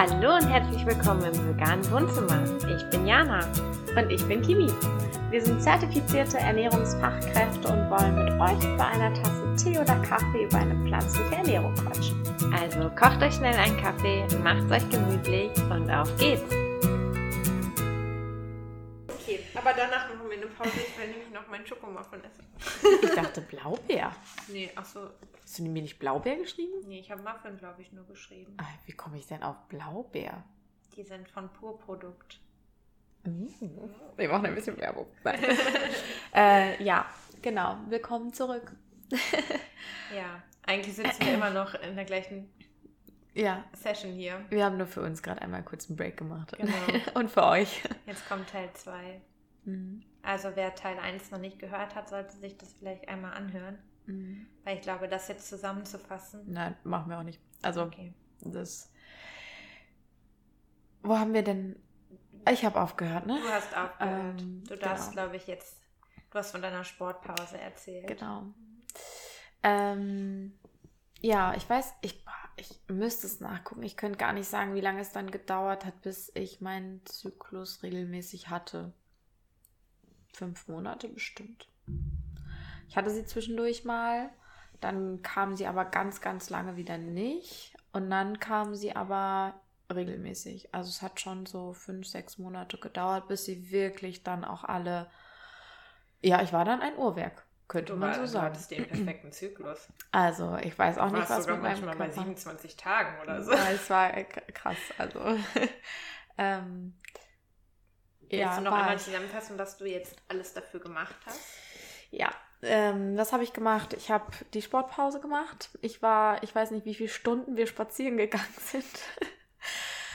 Hallo und herzlich willkommen im veganen Wohnzimmer. Ich bin Jana. Und ich bin Kimi. Wir sind zertifizierte Ernährungsfachkräfte und wollen mit euch bei einer Tasse Tee oder Kaffee über eine pflanzliche Ernährung quatschen. Also kocht euch schnell einen Kaffee, macht euch gemütlich und auf geht's. Pause. Ich will nämlich noch meinen Schokomuffin essen. Ich dachte Blaubeer. Nee, ach so. Hast du mir nicht Blaubeer geschrieben? Nee, ich habe Muffin, glaube ich, nur geschrieben. Ah, Wie komme ich denn auf Blaubeer? Die sind von Purprodukt. Wir machen ein bisschen Werbung. Äh, ja, genau. Willkommen zurück. Ja, eigentlich sitzen wir immer noch in der gleichen Ja, Session hier. wir haben nur für uns gerade einmal kurz einen Break gemacht. Genau. Und für euch. Jetzt kommt Teil 2. Mhm. Also wer Teil 1 noch nicht gehört hat, sollte sich das vielleicht einmal anhören. Mhm. Weil ich glaube, das jetzt zusammenzufassen. Nein, machen wir auch nicht. Also, Okay. das. Wo haben wir denn. Ich habe aufgehört, ne? Du hast aufgehört. Ähm, du darfst, genau. glaube ich, jetzt. Du hast von deiner Sportpause erzählt. Genau. Ähm, ja, ich weiß, ich, ich müsste es nachgucken. Ich könnte gar nicht sagen, wie lange es dann gedauert hat, bis ich meinen Zyklus regelmäßig hatte. Fünf Monate bestimmt. Ich hatte sie zwischendurch mal, dann kam sie aber ganz, ganz lange wieder nicht. Und dann kam sie aber regelmäßig. Also es hat schon so fünf, sechs Monate gedauert, bis sie wirklich dann auch alle. Ja, ich war dann ein Uhrwerk, könnte Du, man war, so du sagen. hattest den perfekten Zyklus. Also, ich weiß auch Du nicht, was sogar mit meinem manchmal bei Körper... 27 Tagen oder so. Ja, es war äh, krass, also... ähm, Willst ja, du noch einmal zusammenfassen, was du jetzt alles dafür gemacht hast? Ja, ähm, das habe ich gemacht. Ich habe die Sportpause gemacht. Ich war, ich weiß nicht, wie viele Stunden wir spazieren gegangen sind.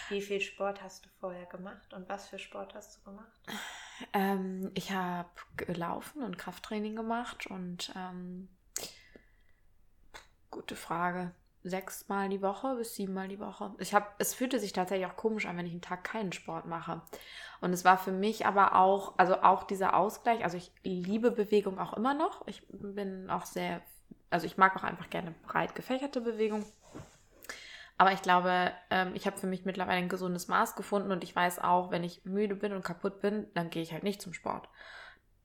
Wie viel Sport hast du vorher gemacht und was für Sport hast du gemacht? Ähm, ich habe gelaufen und Krafttraining gemacht und ähm, gute Frage. Sechsmal die Woche bis siebenmal die Woche. Ich habe, es fühlte sich tatsächlich auch komisch an, wenn ich einen Tag keinen Sport mache. Und es war für mich aber auch, also auch dieser Ausgleich. Also ich liebe Bewegung auch immer noch. Ich bin auch sehr, also ich mag auch einfach gerne breit gefächerte Bewegung. Aber ich glaube, ähm, ich habe für mich mittlerweile ein gesundes Maß gefunden und ich weiß auch, wenn ich müde bin und kaputt bin, dann gehe ich halt nicht zum Sport.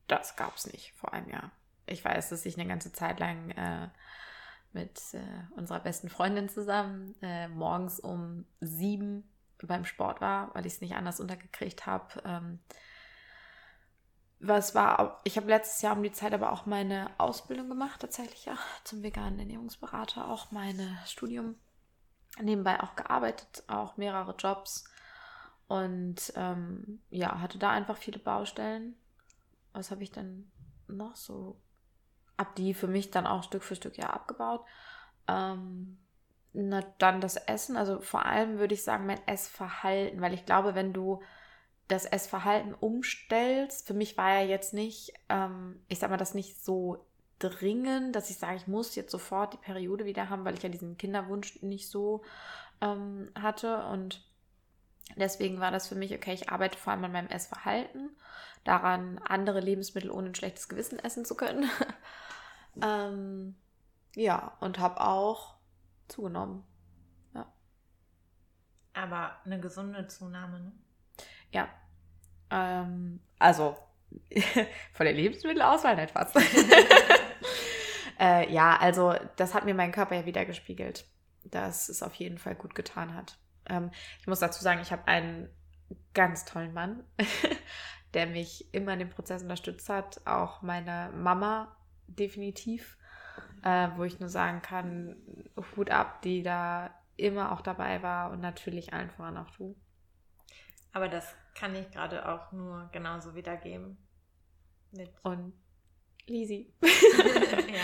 Das gab es nicht vor einem Jahr. Ich weiß, dass ich eine ganze Zeit lang äh, mit äh, unserer besten Freundin zusammen äh, morgens um sieben beim Sport war, weil ich es nicht anders untergekriegt habe. Ähm, was war, ich habe letztes Jahr um die Zeit aber auch meine Ausbildung gemacht, tatsächlich ja, zum veganen Ernährungsberater, auch mein Studium nebenbei auch gearbeitet, auch mehrere Jobs und ähm, ja, hatte da einfach viele Baustellen. Was habe ich dann noch so? Hab die für mich dann auch Stück für Stück ja abgebaut. Ähm, na, dann das Essen, also vor allem würde ich sagen, mein Essverhalten, weil ich glaube, wenn du das Essverhalten umstellst, für mich war ja jetzt nicht, ähm, ich sag mal, das nicht so dringend, dass ich sage, ich muss jetzt sofort die Periode wieder haben, weil ich ja diesen Kinderwunsch nicht so ähm, hatte. Und deswegen war das für mich, okay, ich arbeite vor allem an meinem Essverhalten, daran, andere Lebensmittel ohne ein schlechtes Gewissen essen zu können. ähm, ja, und habe auch zugenommen. Aber eine gesunde Zunahme, ne? Ja. Ähm, also, von der Lebensmittelauswahl nicht fast. äh, ja, also, das hat mir mein Körper ja wieder gespiegelt, dass es auf jeden Fall gut getan hat. Ähm, ich muss dazu sagen, ich habe einen ganz tollen Mann, der mich immer in dem Prozess unterstützt hat. Auch meine Mama definitiv, äh, wo ich nur sagen kann, Hut ab, die da immer auch dabei war und natürlich allen voran auch du. Aber das kann ich gerade auch nur genauso wiedergeben. Mit, Und Lisi. ja,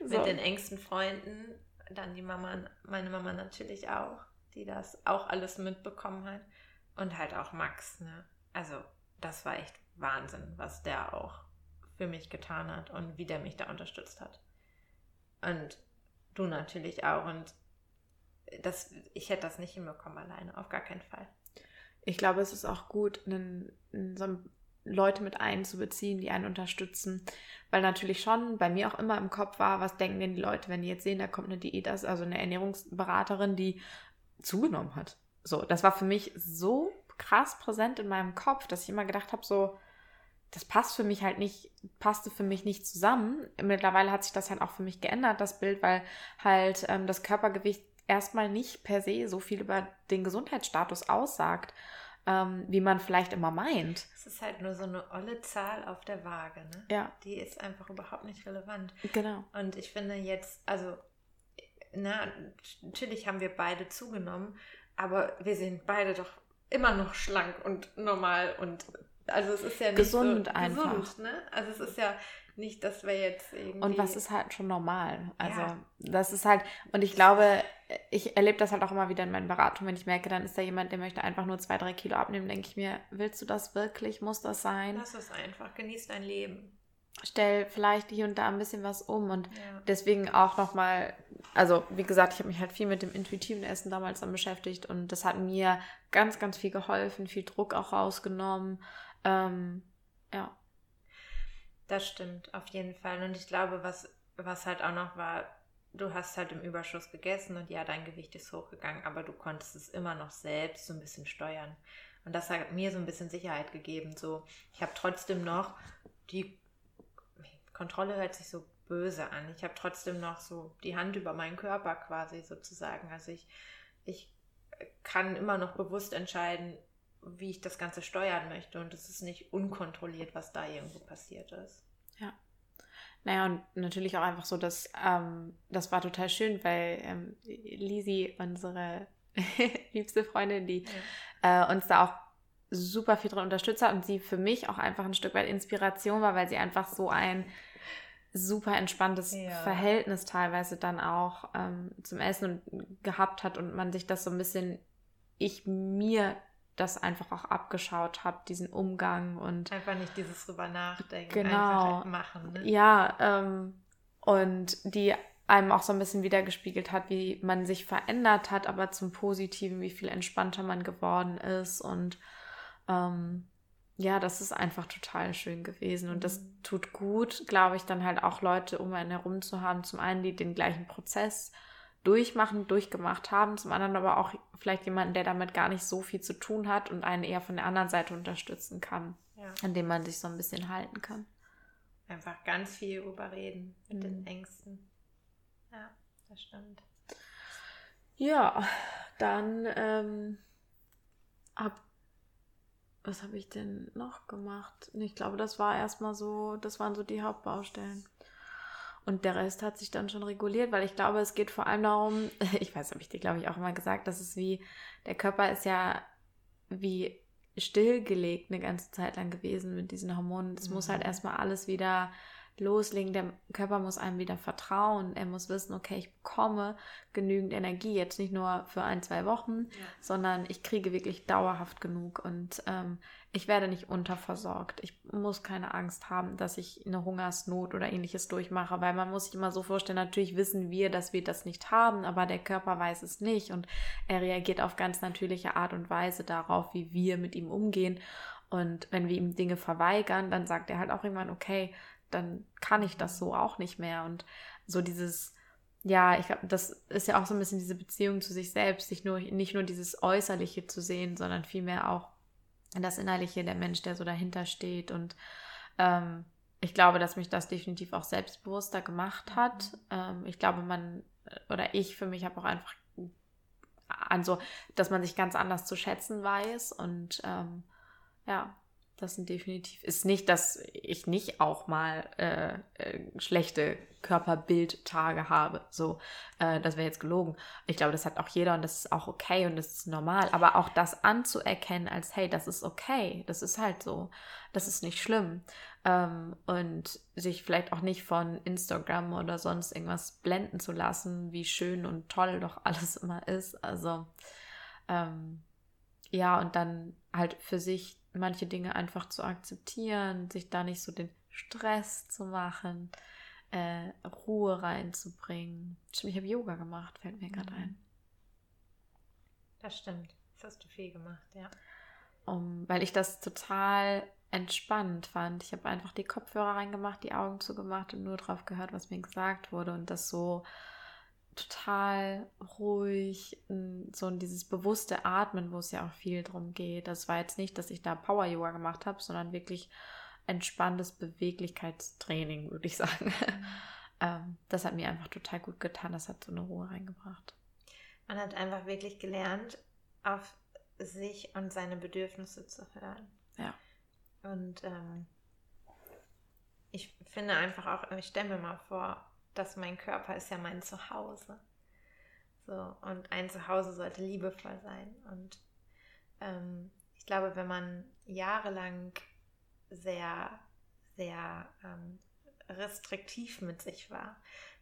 So. mit den engsten Freunden. Dann die Mama, meine Mama natürlich auch, die das auch alles mitbekommen hat. Und halt auch Max, ne? Also, das war echt Wahnsinn, was der auch für mich getan hat und wie der mich da unterstützt hat. Und du natürlich auch. Und das, ich hätte das nicht hinbekommen alleine, auf gar keinen Fall. Ich glaube, es ist auch gut, einen, so Leute mit einzubeziehen, die einen unterstützen. Weil natürlich schon bei mir auch immer im Kopf war, was denken denn die Leute, wenn die jetzt sehen, da kommt eine Diät, also eine Ernährungsberaterin, die zugenommen hat. So, das war für mich so krass präsent in meinem Kopf, dass ich immer gedacht habe, so, das passt für mich halt nicht, passte für mich nicht zusammen. Mittlerweile hat sich das halt auch für mich geändert, das Bild, weil halt ähm, das Körpergewicht erstmal nicht per se so viel über den Gesundheitsstatus aussagt, ähm, wie man vielleicht immer meint. Es ist halt nur so eine olle Zahl auf der Waage, ne? Ja. Die ist einfach überhaupt nicht relevant. Genau. Und ich finde jetzt, also, na, natürlich haben wir beide zugenommen, aber wir sind beide doch immer noch schlank und normal und also es ist ja nicht Gesund so einfach. gesund, ne? Also es ist ja nicht, dass wir jetzt irgendwie Und was ist halt schon normal? Also, Ja. das ist halt, und ich glaube, ich erlebe das halt auch immer wieder in meinen Beratungen, wenn ich merke, dann ist da jemand, der möchte einfach nur zwei, drei Kilo abnehmen, denke ich mir, willst du das wirklich? Muss das sein? Lass es einfach, genieß dein Leben. Stell vielleicht hier und da ein bisschen was um und Ja. deswegen auch nochmal, also wie gesagt, ich habe mich halt viel mit dem intuitiven Essen damals dann beschäftigt und das hat mir ganz, ganz viel geholfen, viel Druck auch rausgenommen. Ähm, ja, Das stimmt, auf jeden Fall. Und ich glaube, was, was halt auch noch war, du hast halt im Überschuss gegessen und ja, dein Gewicht ist hochgegangen, aber du konntest es immer noch selbst so ein bisschen steuern. Und das hat mir so ein bisschen Sicherheit gegeben. So, ich habe trotzdem noch die Kontrolle hört sich so böse an. Ich habe trotzdem noch so die Hand über meinen Körper quasi sozusagen. Also ich, ich kann immer noch bewusst entscheiden, wie ich das Ganze steuern möchte. Und es ist nicht unkontrolliert, was da irgendwo passiert ist. Naja, und natürlich auch einfach so, dass ähm, das war total schön, weil ähm, Lisi, unsere liebste Freundin, die äh, uns da auch super viel drin unterstützt hat und sie für mich auch einfach ein Stück weit Inspiration war, weil sie einfach so ein super entspanntes Ja. Verhältnis teilweise dann auch ähm, zum Essen gehabt hat und man sich das so ein bisschen, ich mir das einfach auch abgeschaut habe, diesen Umgang und Einfach nicht dieses drüber nachdenken, Genau. einfach halt machen. Ne? Ja, ähm, und die einem auch so ein bisschen wiedergespiegelt hat, wie man sich verändert hat, aber zum Positiven, wie viel entspannter man geworden ist. Und ähm, ja, das ist einfach total schön gewesen. Und das Mhm. tut gut, glaube ich, dann halt auch Leute um einen herum zu haben. Zum einen, die den gleichen Prozess durchmachen, durchgemacht haben, zum anderen aber auch vielleicht jemanden, der damit gar nicht so viel zu tun hat und einen eher von der anderen Seite unterstützen kann, Ja. an dem man sich so ein bisschen halten kann. Einfach ganz viel drüber reden mit Mhm. den Ängsten. Ja, das stimmt. Ja, dann ähm, hab, was habe ich denn noch gemacht? Ich glaube, das war erstmal so, das waren so die Hauptbaustellen. Und der Rest hat sich dann schon reguliert, weil ich glaube, es geht vor allem darum, ich weiß, habe ich dir, glaube ich, auch immer gesagt, dass es wie, der Körper ist ja wie stillgelegt eine ganze Zeit lang gewesen mit diesen Hormonen. Es muss halt Mhm. erstmal alles wieder loslegen. Der Körper muss einem wieder vertrauen. Er muss wissen, okay, ich bekomme genügend Energie, jetzt nicht nur für ein, zwei Wochen, sondern ich kriege wirklich dauerhaft genug und ähm, ich werde nicht unterversorgt. Ich muss keine Angst haben, dass ich eine Hungersnot oder ähnliches durchmache, weil man muss sich immer so vorstellen, natürlich wissen wir, dass wir das nicht haben, aber der Körper weiß es nicht und er reagiert auf ganz natürliche Art und Weise darauf, wie wir mit ihm umgehen. Und wenn wir ihm Dinge verweigern, dann sagt er halt auch irgendwann, okay, dann kann ich das so auch nicht mehr. Und so dieses, ja, ich glaube, das ist ja auch so ein bisschen diese Beziehung zu sich selbst, sich nur, nicht nur dieses Äußerliche zu sehen, sondern vielmehr auch das Innerliche, der Mensch, der so dahinter steht. Und ähm, ich glaube, dass mich das definitiv auch selbstbewusster gemacht hat. Ähm, ich glaube, man oder ich für mich habe auch einfach an so, dass man sich ganz anders zu schätzen weiß. Und ähm, ja, das sind definitiv, ist nicht, dass ich nicht auch mal äh, äh, schlechte Körperbildtage habe. So, äh, das wäre jetzt gelogen. Ich glaube, das hat auch jeder und das ist auch okay und das ist normal. Aber auch das anzuerkennen als, hey, das ist okay, das ist halt so, das ist nicht schlimm. Ähm, und sich vielleicht auch nicht von Instagram oder sonst irgendwas blenden zu lassen, wie schön und toll doch alles immer ist. Also, ähm, ja, und dann halt für sich manche Dinge einfach zu akzeptieren, sich da nicht so den Stress zu machen, äh, Ruhe reinzubringen. Stimmt, ich habe Yoga gemacht, fällt mir gerade Mhm. ein. Das stimmt. Das hast du viel gemacht, ja. Um, weil ich das total entspannt fand. Ich habe einfach die Kopfhörer reingemacht, die Augen zugemacht und nur drauf gehört, was mir gesagt wurde und das so total ruhig, so dieses bewusste Atmen, wo es ja auch viel drum geht. Das war jetzt nicht, dass ich da Power Yoga gemacht habe, sondern wirklich entspanntes Beweglichkeitstraining, würde ich sagen. Mhm. ähm, das hat mir einfach total gut getan. Das hat so eine Ruhe reingebracht. Man hat einfach wirklich gelernt, auf sich und seine Bedürfnisse zu hören. Ja. Und ähm, ich finde einfach auch, ich stelle mir mal vor, dass mein Körper ist ja mein Zuhause. So, und ein Zuhause sollte liebevoll sein. Und ähm, ich glaube, wenn man jahrelang sehr, sehr ähm, restriktiv mit sich war,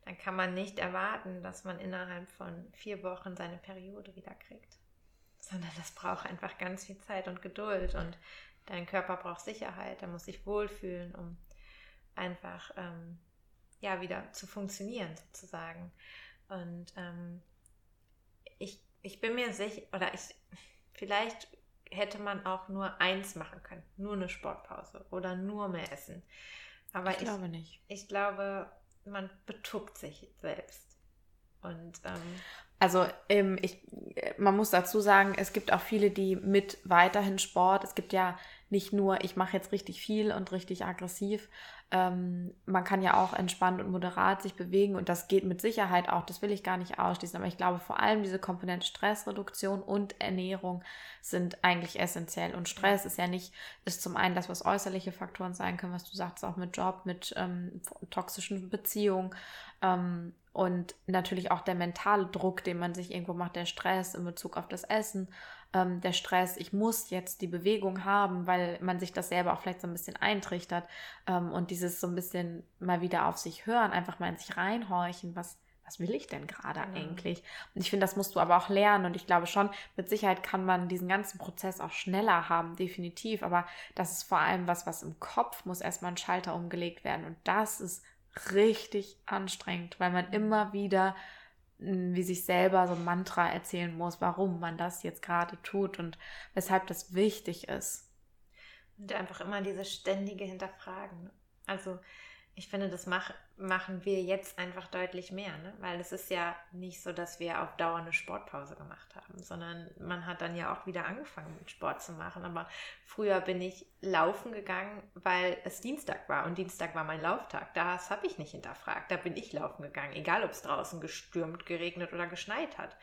dann kann man nicht erwarten, dass man innerhalb von vier Wochen seine Periode wieder kriegt. Sondern das braucht einfach ganz viel Zeit und Geduld und dein Körper braucht Sicherheit, er muss sich wohlfühlen, um einfach ähm, ja wieder zu funktionieren sozusagen. Und ähm, ich, ich bin mir sicher, oder ich, vielleicht hätte man auch nur eins machen können, nur eine Sportpause oder nur mehr essen. Aber ich, ich glaube nicht. Ich glaube, man betuckt sich selbst. Und ähm, also ähm, ich, man muss dazu sagen, es gibt auch viele, die mit weiterhin Sport, es gibt ja nicht nur, ich mache jetzt richtig viel und richtig aggressiv. Ähm, man kann ja auch entspannt und moderat sich bewegen und das geht mit Sicherheit auch, das will ich gar nicht ausschließen, aber ich glaube vor allem diese Komponente Stressreduktion und Ernährung sind eigentlich essentiell und Stress ist ja nicht, ist zum einen das, was äußerliche Faktoren sein können, was du sagst, auch mit Job, mit ähm, toxischen Beziehungen ähm, und natürlich auch der mentale Druck, den man sich irgendwo macht, der Stress in Bezug auf das Essen ähm, der Stress, ich muss jetzt die Bewegung haben, weil man sich das selber auch vielleicht so ein bisschen eintrichtert ähm, und dieses so ein bisschen mal wieder auf sich hören, einfach mal in sich reinhorchen, was, was will ich denn gerade genau. eigentlich? Und ich finde, das musst du aber auch lernen und ich glaube schon, mit Sicherheit kann man diesen ganzen Prozess auch schneller haben, definitiv, aber das ist vor allem was, was im Kopf muss erstmal ein Schalter umgelegt werden und das ist richtig anstrengend, weil man mhm. immer wieder wie sich selber so ein Mantra erzählen muss, warum man das jetzt gerade tut und weshalb das wichtig ist. Und einfach immer diese ständige Hinterfragen. Also ich finde, das mach, machen wir jetzt einfach deutlich mehr, ne? weil es ist ja nicht so, dass wir auf Dauer eine Sportpause gemacht haben, sondern man hat dann ja auch wieder angefangen mit Sport zu machen. Aber früher bin ich laufen gegangen, weil es Dienstag war und Dienstag war mein Lauftag. Das habe ich nicht hinterfragt. Da bin ich laufen gegangen, egal ob es draußen gestürmt, geregnet oder geschneit hat.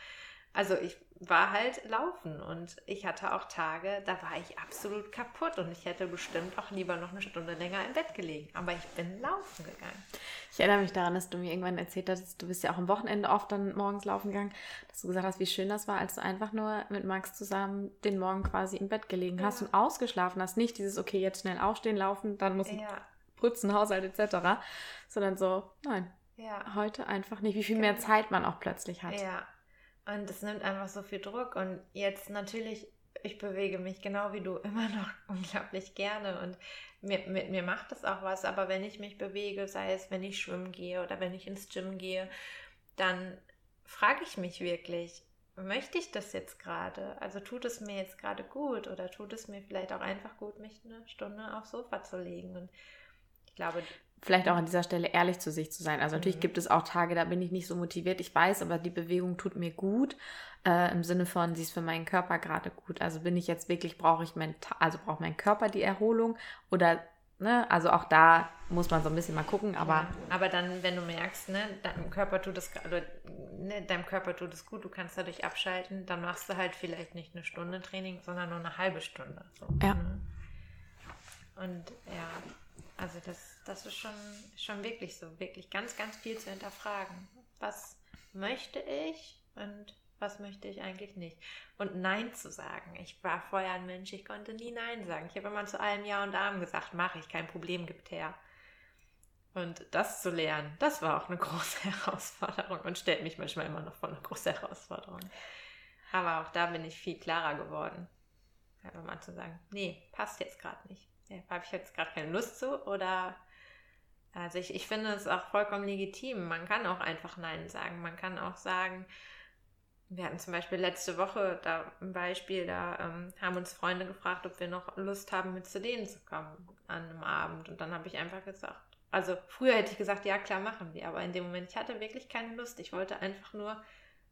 Also ich war halt laufen und ich hatte auch Tage, da war ich absolut kaputt und ich hätte bestimmt auch lieber noch eine Stunde länger im Bett gelegen. Aber ich bin laufen gegangen. Ich erinnere mich daran, dass du mir irgendwann erzählt hast, du bist ja auch am Wochenende oft dann morgens laufen gegangen, dass du gesagt hast, wie schön das war, als du einfach nur mit Max zusammen den Morgen quasi im Bett gelegen ja. hast und ausgeschlafen hast. Nicht dieses, okay, jetzt schnell aufstehen, laufen, dann muss ich ja. putzen, Haushalt etc., sondern so, nein, ja. heute einfach nicht. Wie viel mehr genau. Zeit man auch plötzlich hat. Ja, und es nimmt einfach so viel Druck. Und jetzt natürlich, ich bewege mich genau wie du immer noch unglaublich gerne. Und mir, mit mir macht das auch was. Aber wenn ich mich bewege, sei es, wenn ich schwimmen gehe oder wenn ich ins Gym gehe, dann frage ich mich wirklich, möchte ich das jetzt gerade? Also tut es mir jetzt gerade gut oder tut es mir vielleicht auch einfach gut, mich eine Stunde aufs Sofa zu legen? Und ich glaube, vielleicht auch an dieser Stelle ehrlich zu sich zu sein. Also natürlich mhm. gibt es auch Tage, da bin ich nicht so motiviert. Ich weiß, aber die Bewegung tut mir gut. Äh, Im Sinne von, sie ist für meinen Körper gerade gut. Also bin ich jetzt wirklich, brauche ich mental, also braucht mein Körper die Erholung oder Ne? Also auch da muss man so ein bisschen mal gucken, aber. Ja, aber dann, wenn du merkst, ne, deinem Körper tut es also, ne, deinem Körper tut es gut, du kannst dadurch abschalten, dann machst du halt vielleicht nicht eine Stunde Training, sondern nur eine halbe Stunde. So, ja. Ne? Und ja, also das, das ist schon, schon wirklich so, wirklich ganz, ganz viel zu hinterfragen. Was möchte ich und was möchte ich eigentlich nicht? Und Nein zu sagen. Ich war vorher ein Mensch, ich konnte nie Nein sagen. Ich habe immer zu allem Ja und Arm gesagt, mache ich, kein Problem, gibt her. Und das zu lernen, das war auch eine große Herausforderung und stellt mich manchmal immer noch vor eine große Herausforderung. Aber auch da bin ich viel klarer geworden. Einfach mal zu sagen, nee, passt jetzt gerade nicht ja, habe ich jetzt gerade keine Lust zu oder also ich, ich finde es auch vollkommen legitim. Man kann auch einfach Nein sagen. Man kann auch sagen, wir hatten zum Beispiel letzte Woche da ein Beispiel, da ähm, haben uns Freunde gefragt, ob wir noch Lust haben, mit zu denen zu kommen an einem Abend. Und dann habe ich einfach gesagt, Also früher hätte ich gesagt, ja klar, machen wir. Aber in dem Moment, ich hatte wirklich keine Lust. Ich wollte einfach nur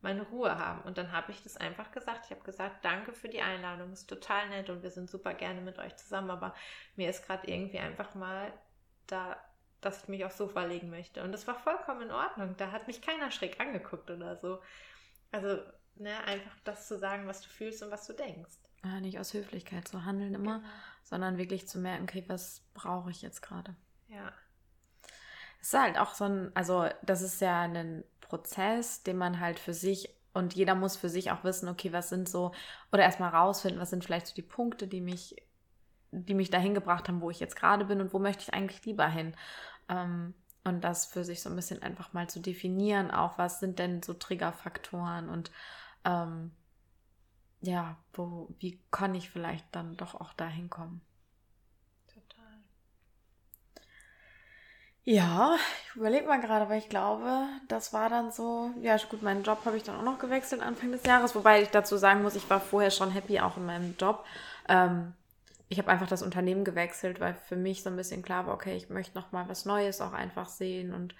meine Ruhe haben. Und dann habe ich das einfach gesagt. Ich habe gesagt, danke für die Einladung, ist total nett und wir sind super gerne mit euch zusammen. Aber mir ist gerade irgendwie einfach mal da, dass ich mich aufs Sofa legen möchte. Und das war vollkommen in Ordnung. Da hat mich keiner schräg angeguckt oder so. Also, ne, einfach das zu sagen, was du fühlst und was du denkst. Ja, nicht aus Höflichkeit zu handeln immer, genau. sondern wirklich zu merken, okay, was brauche ich jetzt gerade? Ja. Es ist halt auch so ein, also das ist ja ein Prozess, den man halt für sich und jeder muss für sich auch wissen, okay, was sind so, oder erstmal rausfinden, was sind vielleicht so die Punkte, die mich, die mich dahin gebracht haben, wo ich jetzt gerade bin und wo möchte ich eigentlich lieber hin. Ähm, und das für sich so ein bisschen einfach mal zu definieren, auch was sind denn so Triggerfaktoren und ähm, ja, wo, wie kann ich vielleicht dann doch auch dahin kommen. Ja, ich überlege mal gerade, weil ich glaube, das war dann so, ja gut, meinen Job habe ich dann auch noch gewechselt Anfang des Jahres, wobei ich dazu sagen muss, ich war vorher schon happy auch in meinem Job. Ähm, ich habe einfach das Unternehmen gewechselt, weil für mich so ein bisschen klar war, okay, ich möchte noch mal was Neues auch einfach sehen und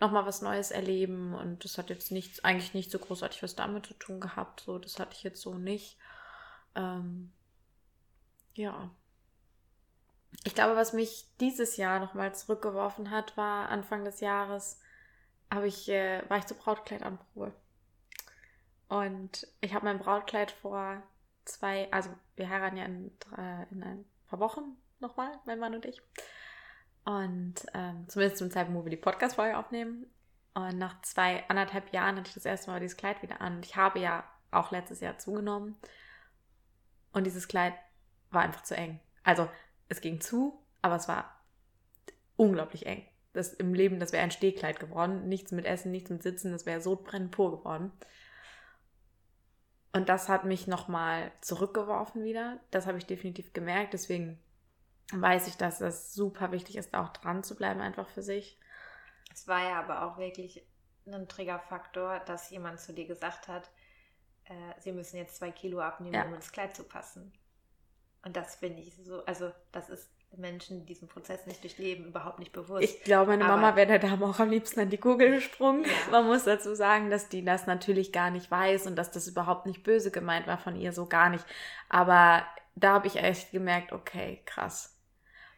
noch mal was Neues erleben und das hat jetzt nichts, eigentlich nicht so großartig was damit zu tun gehabt, so das hatte ich jetzt so nicht. Ähm, ja, ich glaube, was mich dieses Jahr nochmal zurückgeworfen hat, war Anfang des Jahres, habe ich, äh, war ich zur Brautkleidanprobe. Und ich habe mein Brautkleid vor zwei, also wir heiraten ja in, in ein paar Wochen nochmal, mein Mann und ich. Und ähm, zumindest zum Zeitpunkt, wo wir die Podcast-Folge aufnehmen. Und nach zwei, anderthalb Jahren hatte ich das erste Mal dieses Kleid wieder an. Ich habe ja auch letztes Jahr zugenommen. Und dieses Kleid war einfach zu eng. Also es ging zu, aber es war unglaublich eng. Das im Leben, das wäre ein Stehkleid geworden. Nichts mit Essen, nichts mit Sitzen, das wäre so brennend pur geworden. Und das hat mich nochmal zurückgeworfen wieder. Das habe ich definitiv gemerkt. Deswegen weiß ich, dass es super wichtig ist, auch dran zu bleiben, einfach für sich. Es war ja aber auch wirklich ein Triggerfaktor, dass jemand zu dir gesagt hat, äh, sie müssen jetzt zwei Kilo abnehmen, ja. um ins Kleid zu passen. Und das finde ich so, also das ist Menschen, die diesen Prozess nicht durchleben, überhaupt nicht bewusst. Ich glaube, meine Aber, Mama wäre der Dame auch am liebsten an die Kugel gesprungen. Ja. Man muss dazu sagen, dass die das natürlich gar nicht weiß und dass das überhaupt nicht böse gemeint war von ihr, so gar nicht. Aber da habe ich echt gemerkt, okay, krass.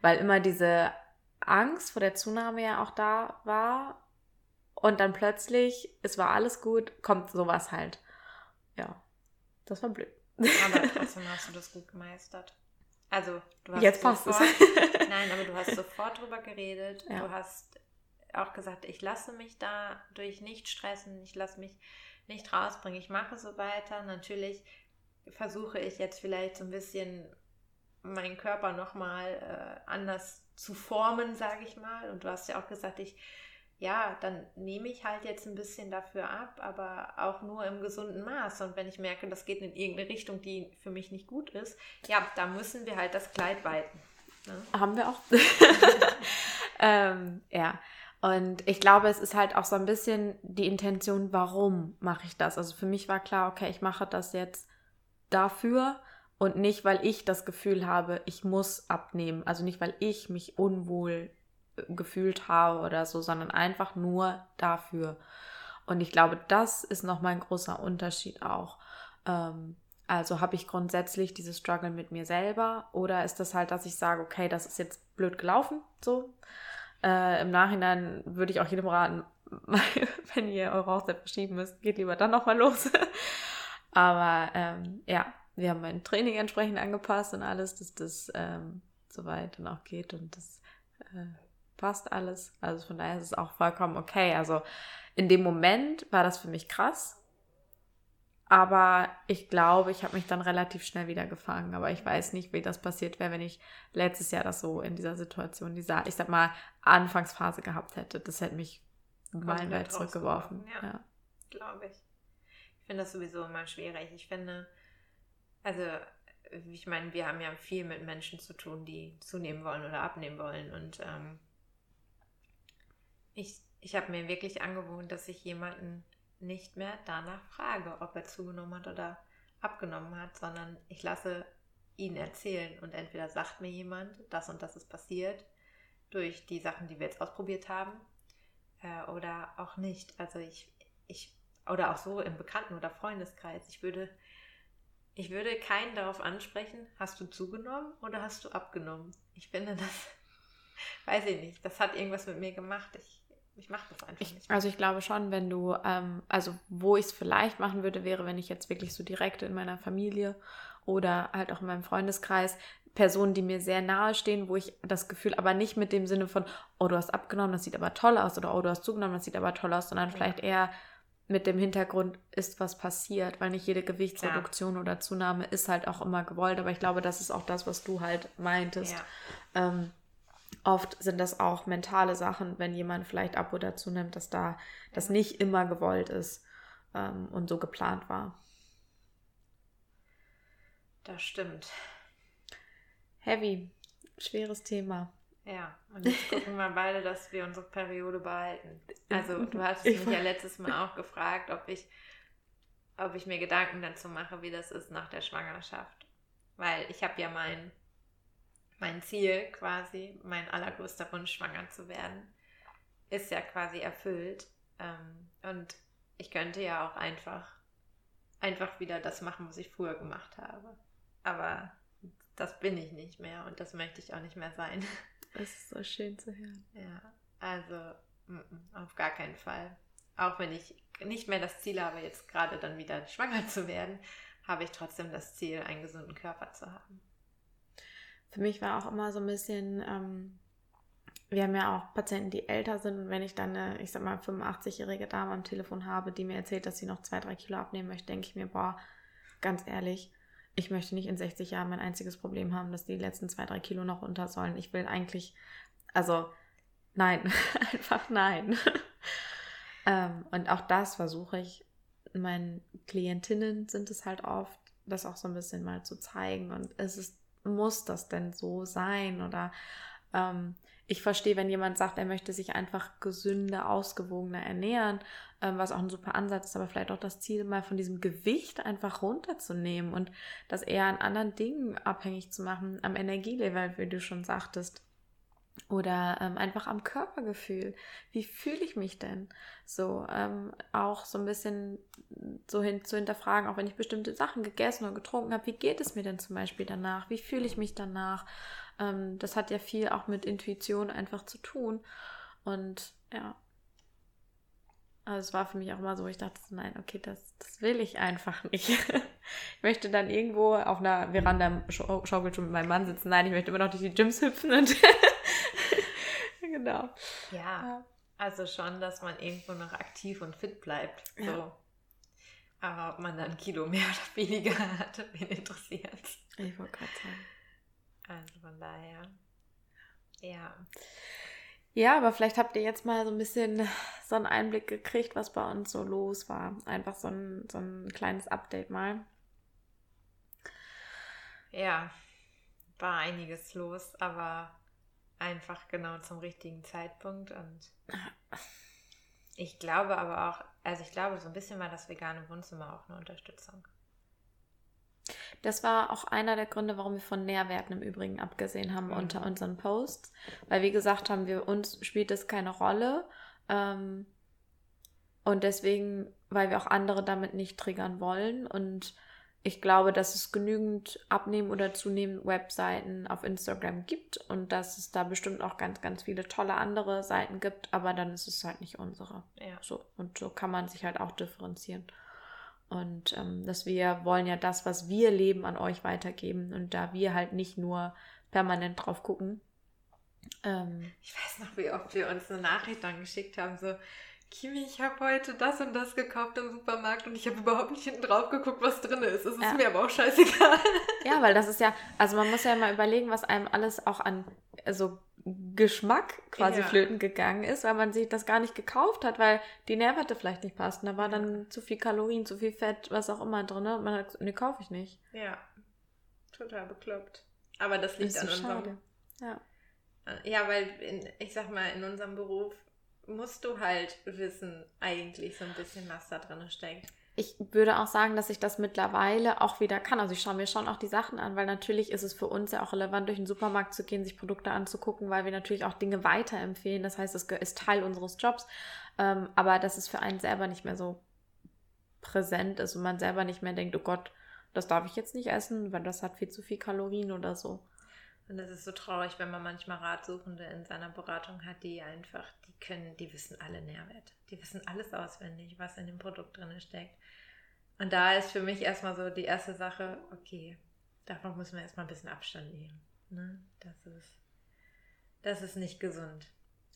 Weil immer diese Angst vor der Zunahme ja auch da war. Und dann plötzlich, es war alles gut, kommt sowas halt. Ja, das war blöd. Aber trotzdem hast du das gut gemeistert. Also, du hast Jetzt passt sofort, es. nein, aber du hast sofort drüber geredet. Ja. Du hast auch gesagt, ich lasse mich dadurch nicht stressen, ich lasse mich nicht rausbringen, ich mache so weiter. Natürlich versuche ich jetzt vielleicht so ein bisschen meinen Körper nochmal äh, anders zu formen, sage ich mal. Und du hast ja auch gesagt, ich ja, dann nehme ich halt jetzt ein bisschen dafür ab, aber auch nur im gesunden Maß. Und wenn ich merke, das geht in irgendeine Richtung, die für mich nicht gut ist, ja, da müssen wir halt das Kleid weiten. Ne? Haben wir auch. ähm, ja. Und ich glaube, es ist halt auch so ein bisschen die Intention, warum mache ich das? Also für mich war klar, okay, ich mache das jetzt dafür und nicht, weil ich das Gefühl habe, ich muss abnehmen. Also nicht, weil ich mich unwohl gefühlt habe oder so, sondern einfach nur dafür. Und ich glaube, das ist nochmal ein großer Unterschied auch. Ähm, also habe ich grundsätzlich dieses Struggle mit mir selber oder ist das halt, dass ich sage, okay, das ist jetzt blöd gelaufen, so. Äh, Im Nachhinein würde ich auch jedem raten, wenn ihr eure Hochzeit verschieben müsst, geht lieber dann nochmal los. Aber ähm, ja, wir haben mein Training entsprechend angepasst und alles, dass das ähm, soweit dann auch geht und das äh, passt alles. Also von daher ist es auch vollkommen okay. Also in dem Moment war das für mich krass. Aber ich glaube, ich habe mich dann relativ schnell wieder gefangen. Aber ich weiß nicht, wie das passiert wäre, wenn ich letztes Jahr das so in dieser Situation, dieser, ich sag mal, Anfangsphase gehabt hätte. Das hätte mich meilenweit zurückgeworfen. Ja, ja. glaube ich. Ich finde das sowieso immer schwierig. Ich finde, also ich meine, wir haben ja viel mit Menschen zu tun, die zunehmen wollen oder abnehmen wollen. Und ähm, ich, ich habe mir wirklich angewohnt, dass ich jemanden nicht mehr danach frage, ob er zugenommen hat oder abgenommen hat, sondern ich lasse ihn erzählen und entweder sagt mir jemand, das und das ist passiert, durch die Sachen, die wir jetzt ausprobiert haben äh, oder auch nicht. Also ich, ich, oder auch so im Bekannten- oder Freundeskreis. Ich würde, ich würde keinen darauf ansprechen, hast du zugenommen oder hast du abgenommen? Ich finde das, weiß ich nicht, das hat irgendwas mit mir gemacht. Ich, ich mache das einfach Ich, nicht. also ich glaube schon, wenn du, ähm, also wo ich es vielleicht machen würde, wäre, wenn ich jetzt wirklich so direkt in meiner Familie oder halt auch in meinem Freundeskreis Personen, die mir sehr nahe stehen, wo ich das Gefühl, aber nicht mit dem Sinne von, oh, du hast abgenommen, das sieht aber toll aus, oder oh, du hast zugenommen, das sieht aber toll aus, sondern Ja. vielleicht eher mit dem Hintergrund ist was passiert, weil nicht jede Gewichtsreduktion oder Zunahme ist halt auch immer gewollt, aber ich glaube, das ist auch das, was du halt meintest. Ja. Ähm, oft sind das auch mentale Sachen, wenn jemand vielleicht ab oder zunimmt, dass da das nicht immer gewollt ist ähm, und so geplant war. Das stimmt. Heavy, schweres Thema. Ja, und jetzt gucken wir beide, dass wir unsere Periode behalten. Also du hattest Ich mich ja letztes Mal auch gefragt, ob ich, ob ich mir Gedanken dazu mache, wie das ist nach der Schwangerschaft. Weil ich habe ja mein, mein Ziel quasi, mein allergrößter Wunsch, schwanger zu werden, ist ja quasi erfüllt. Ähm, und ich könnte ja auch einfach, einfach wieder das machen, was ich früher gemacht habe. Aber das bin ich nicht mehr und das möchte ich auch nicht mehr sein. Es ist so schön zu hören. Ja, also mm, mm, auf gar keinen Fall. Auch wenn ich nicht mehr das Ziel habe, jetzt gerade dann wieder schwanger zu werden, habe ich trotzdem das Ziel, einen gesunden Körper zu haben. Für mich war auch immer so ein bisschen, ähm, wir haben ja auch Patienten, die älter sind und wenn ich dann eine, ich sag mal, 85-jährige Dame am Telefon habe, die mir erzählt, dass sie noch zwei, drei Kilo abnehmen möchte, denke ich mir, boah, ganz ehrlich, ich möchte nicht in 60 Jahren mein einziges Problem haben, dass die letzten zwei, drei Kilo noch runter sollen. Ich will eigentlich, also nein, einfach nein. ähm, und auch das versuche ich meinen Klientinnen sind es halt oft, das auch so ein bisschen mal zu zeigen. Und es ist, muss das denn so sein? Oder ähm, ich verstehe, wenn jemand sagt, er möchte sich einfach gesünder, ausgewogener ernähren, ähm, was auch ein super Ansatz ist, aber vielleicht auch das Ziel, mal von diesem Gewicht einfach runterzunehmen und das eher an anderen Dingen abhängig zu machen, am Energielevel, wie du schon sagtest. Oder ähm, einfach am Körpergefühl. Wie fühle ich mich denn? So, ähm, auch so ein bisschen so hin zu hinterfragen, auch wenn ich bestimmte Sachen gegessen oder getrunken habe, wie geht es mir denn zum Beispiel danach? Wie fühle ich mich danach? Ähm, das hat ja viel auch mit Intuition einfach zu tun. Und ja. Also es war für mich auch immer so, ich dachte, nein, okay, das, das will ich einfach nicht. ich möchte dann irgendwo auf einer Veranda im Schau- Schaukelstuhl mit meinem Mann sitzen. Nein, ich möchte immer noch durch die Gyms hüpfen und genau. Ja, also schon, dass man irgendwo noch aktiv und fit bleibt. So. Ja. Aber ob man dann Kilo mehr oder weniger hat, wen interessiert Ich wollte gerade sagen. Also von daher. Ja. Ja, aber vielleicht habt ihr jetzt mal so ein bisschen so einen Einblick gekriegt, was bei uns so los war. Einfach so ein, so ein kleines Update mal. Ja, war einiges los, aber einfach genau zum richtigen Zeitpunkt und ich glaube aber auch, also ich glaube so ein bisschen war das vegane Wohnzimmer auch eine Unterstützung. Das war auch einer der Gründe, warum wir von Nährwerten im Übrigen abgesehen haben Mhm. unter unseren Posts. Weil wir gesagt haben, wir uns spielt es keine Rolle. Ähm, und deswegen, weil wir auch andere damit nicht triggern wollen. Und ich glaube, dass es genügend abnehmen oder zunehmen Webseiten auf Instagram gibt und dass es da bestimmt auch ganz, ganz viele tolle andere Seiten gibt, aber dann ist es halt nicht unsere. Ja. So, und so kann man sich halt auch differenzieren. Und ähm, dass wir wollen ja das, was wir leben, an euch weitergeben. Und da wir halt nicht nur permanent drauf gucken. Ähm, Ich weiß noch, wie oft wir uns eine Nachricht dann geschickt haben, so, Kimi, ich habe heute das und das gekauft im Supermarkt und ich habe überhaupt nicht hinten drauf geguckt, was drin ist. Es ist Ja. mir aber auch scheißegal. ja, weil das ist ja, also man muss ja mal überlegen, was einem alles auch an also Geschmack quasi Ja. flöten gegangen ist, weil man sich das gar nicht gekauft hat, weil die Nährwerte vielleicht nicht passten. Da war dann zu viel Kalorien, zu viel Fett, was auch immer drin. Und man hat gesagt, nee, kaufe ich nicht. Ja, total bekloppt. Aber das liegt ist an so unserem. Ja. Ja, weil in, ich sag mal, in unserem Beruf musst du halt wissen, eigentlich so ein bisschen, was da drin steckt. ich würde auch sagen, dass ich das mittlerweile auch wieder kann. Also ich schaue mir schon auch die Sachen an, weil natürlich ist es für uns ja auch relevant, durch den Supermarkt zu gehen, sich Produkte anzugucken, weil wir natürlich auch Dinge weiterempfehlen. Das heißt, es ist Teil unseres Jobs. Ähm, aber dass es für einen selber nicht mehr so präsent ist und man selber nicht mehr denkt, oh Gott, das darf ich jetzt nicht essen, weil das hat viel zu viel Kalorien oder so. Und es ist so traurig, wenn man manchmal Ratsuchende in seiner Beratung hat, die einfach, die können, die wissen alle Nährwerte. Die wissen alles auswendig, was in dem Produkt drin steckt. Und da ist für mich erstmal so die erste Sache, okay, davon müssen wir erstmal ein bisschen Abstand nehmen. Ne? Das ist, das ist nicht gesund.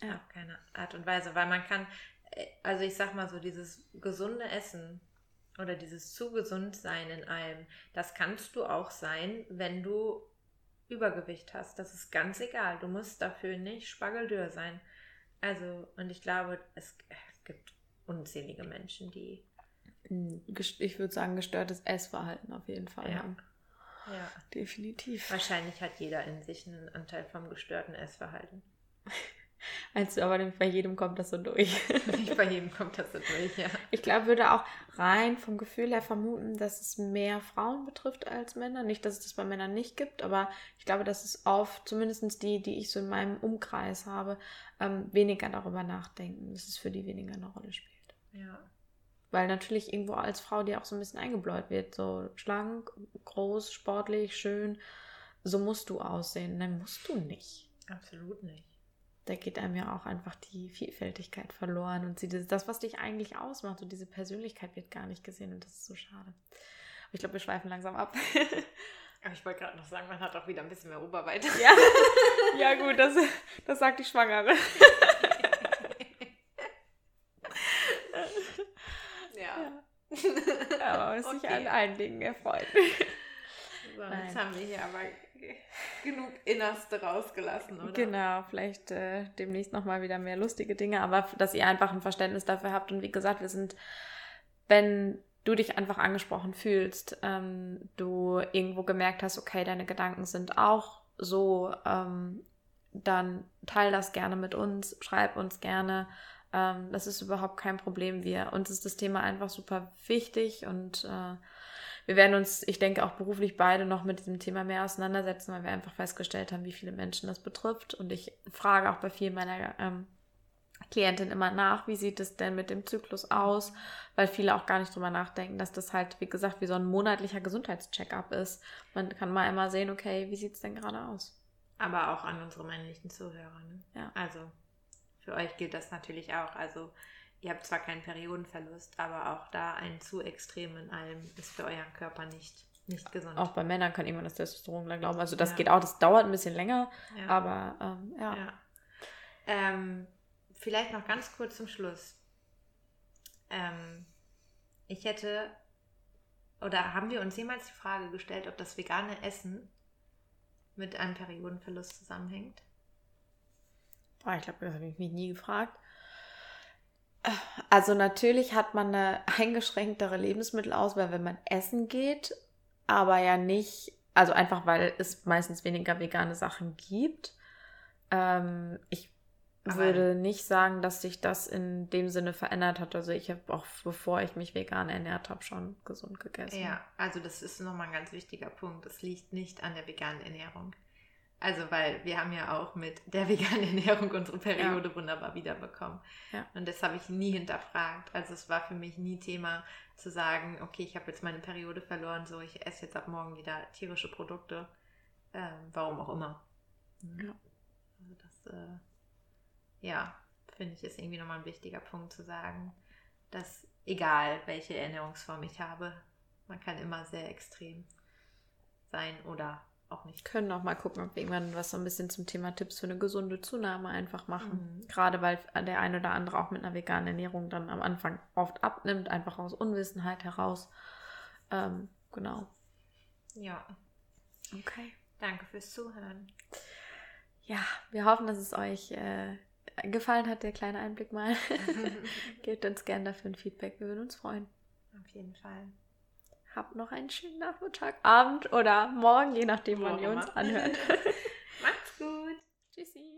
Ja. Auf keine Art und Weise, weil man kann, äh, also ich sag mal so, dieses gesunde Essen oder dieses zu gesund sein in allem, das kannst du auch sein, wenn du Übergewicht hast. Das ist ganz egal. Du musst dafür nicht spageldür sein. Also, und ich glaube, es, gibt unzählige Menschen, die. Ich würde sagen, gestörtes Essverhalten auf jeden Fall ja. haben. Ja. Definitiv. Wahrscheinlich hat jeder in sich einen Anteil vom gestörten Essverhalten. Also, aber bei jedem kommt das so durch. Nicht bei jedem kommt das so durch, ja. Ich glaube, würde auch rein vom Gefühl her vermuten, dass es mehr Frauen betrifft als Männer. Nicht, dass es das bei Männern nicht gibt, aber ich glaube, dass es oft, zumindest die, die ich so in meinem Umkreis habe, ähm, weniger darüber nachdenken, dass es für die weniger eine Rolle spielt. Ja. Weil natürlich irgendwo als Frau dir auch so ein bisschen eingebläut wird. So schlank, groß, sportlich, schön. So musst du aussehen. Nein, musst du nicht. Absolut nicht da geht einem ja auch einfach die Vielfältigkeit verloren und sie, das, was dich eigentlich ausmacht und diese Persönlichkeit wird gar nicht gesehen und das ist so schade. Aber ich glaube, wir schweifen langsam ab. Aber ich wollte gerade noch sagen, man hat auch wieder ein bisschen mehr Oberweite. Ja, ja gut, das, das sagt die Schwangere. ja. ja. Aber man ist okay. sich an allen Dingen erfreut. So, jetzt haben wir hier aber genug Innerste rausgelassen, oder? Genau, vielleicht äh, demnächst nochmal wieder mehr lustige Dinge, aber dass ihr einfach ein Verständnis dafür habt. Und wie gesagt, wir sind, wenn du dich einfach angesprochen fühlst, ähm, du irgendwo gemerkt hast, okay, deine Gedanken sind auch so, ähm, dann teil das gerne mit uns, schreib uns gerne. Ähm, das ist überhaupt kein Problem. Wir, uns ist das Thema einfach super wichtig und äh, wir werden uns, ich denke, auch beruflich beide noch mit diesem Thema mehr auseinandersetzen, weil wir einfach festgestellt haben, wie viele Menschen das betrifft. Und ich frage auch bei vielen meiner ähm, Klientin immer nach, wie sieht es denn mit dem Zyklus aus, weil viele auch gar nicht drüber nachdenken, dass das halt, wie gesagt, wie so ein monatlicher Gesundheitscheck-up ist. Man kann mal immer sehen, okay, wie sieht es denn gerade aus? Aber auch an unsere männlichen Zuhörer. Ne? Ja. Also für euch gilt das natürlich auch. Also ihr habt zwar keinen Periodenverlust, aber auch da ein zu extrem in allem ist für euren Körper nicht, nicht gesund. Auch bei Männern kann irgendwann das Testosteron dann glauben. Also das ja. geht auch, das dauert ein bisschen länger, ja. aber ähm, ja. ja. Ähm, vielleicht noch ganz kurz zum Schluss. Ähm, ich hätte, oder haben wir uns jemals die Frage gestellt, ob das vegane Essen mit einem Periodenverlust zusammenhängt? Boah, ich glaube, das habe ich mich nie gefragt. Also natürlich hat man eine eingeschränktere Lebensmittelauswahl, wenn man essen geht, aber ja nicht, also einfach weil es meistens weniger vegane Sachen gibt. Ähm, ich aber würde nicht sagen, dass sich das in dem Sinne verändert hat. Also ich habe auch, bevor ich mich vegan ernährt habe, schon gesund gegessen. Ja, also das ist nochmal ein ganz wichtiger Punkt. Es liegt nicht an der veganen Ernährung. Also, weil wir haben ja auch mit der veganen Ernährung unsere Periode ja. wunderbar wiederbekommen. Ja. Und das habe ich nie hinterfragt. Also es war für mich nie Thema zu sagen, okay, ich habe jetzt meine Periode verloren, so ich esse jetzt ab morgen wieder tierische Produkte. Ähm, warum auch immer. Mhm. Ja. Also das, äh, ja, finde ich, ist irgendwie nochmal ein wichtiger Punkt zu sagen, dass egal welche Ernährungsform ich habe, man kann immer sehr extrem sein oder auch nicht. Können auch mal gucken, ob wir irgendwann was so ein bisschen zum Thema Tipps für eine gesunde Zunahme einfach machen. Mhm. Gerade weil der eine oder andere auch mit einer veganen Ernährung dann am Anfang oft abnimmt, einfach aus Unwissenheit heraus. Ähm, genau. Ja. Okay. Danke fürs Zuhören. Ja, wir hoffen, dass es euch äh, gefallen hat, der kleine Einblick mal. Gebt uns gerne dafür ein Feedback, wir würden uns freuen. Auf jeden Fall. Habt noch einen schönen Nachmittag, Abend oder morgen, je nachdem, wann ihr uns anhört. Macht's gut. Tschüssi.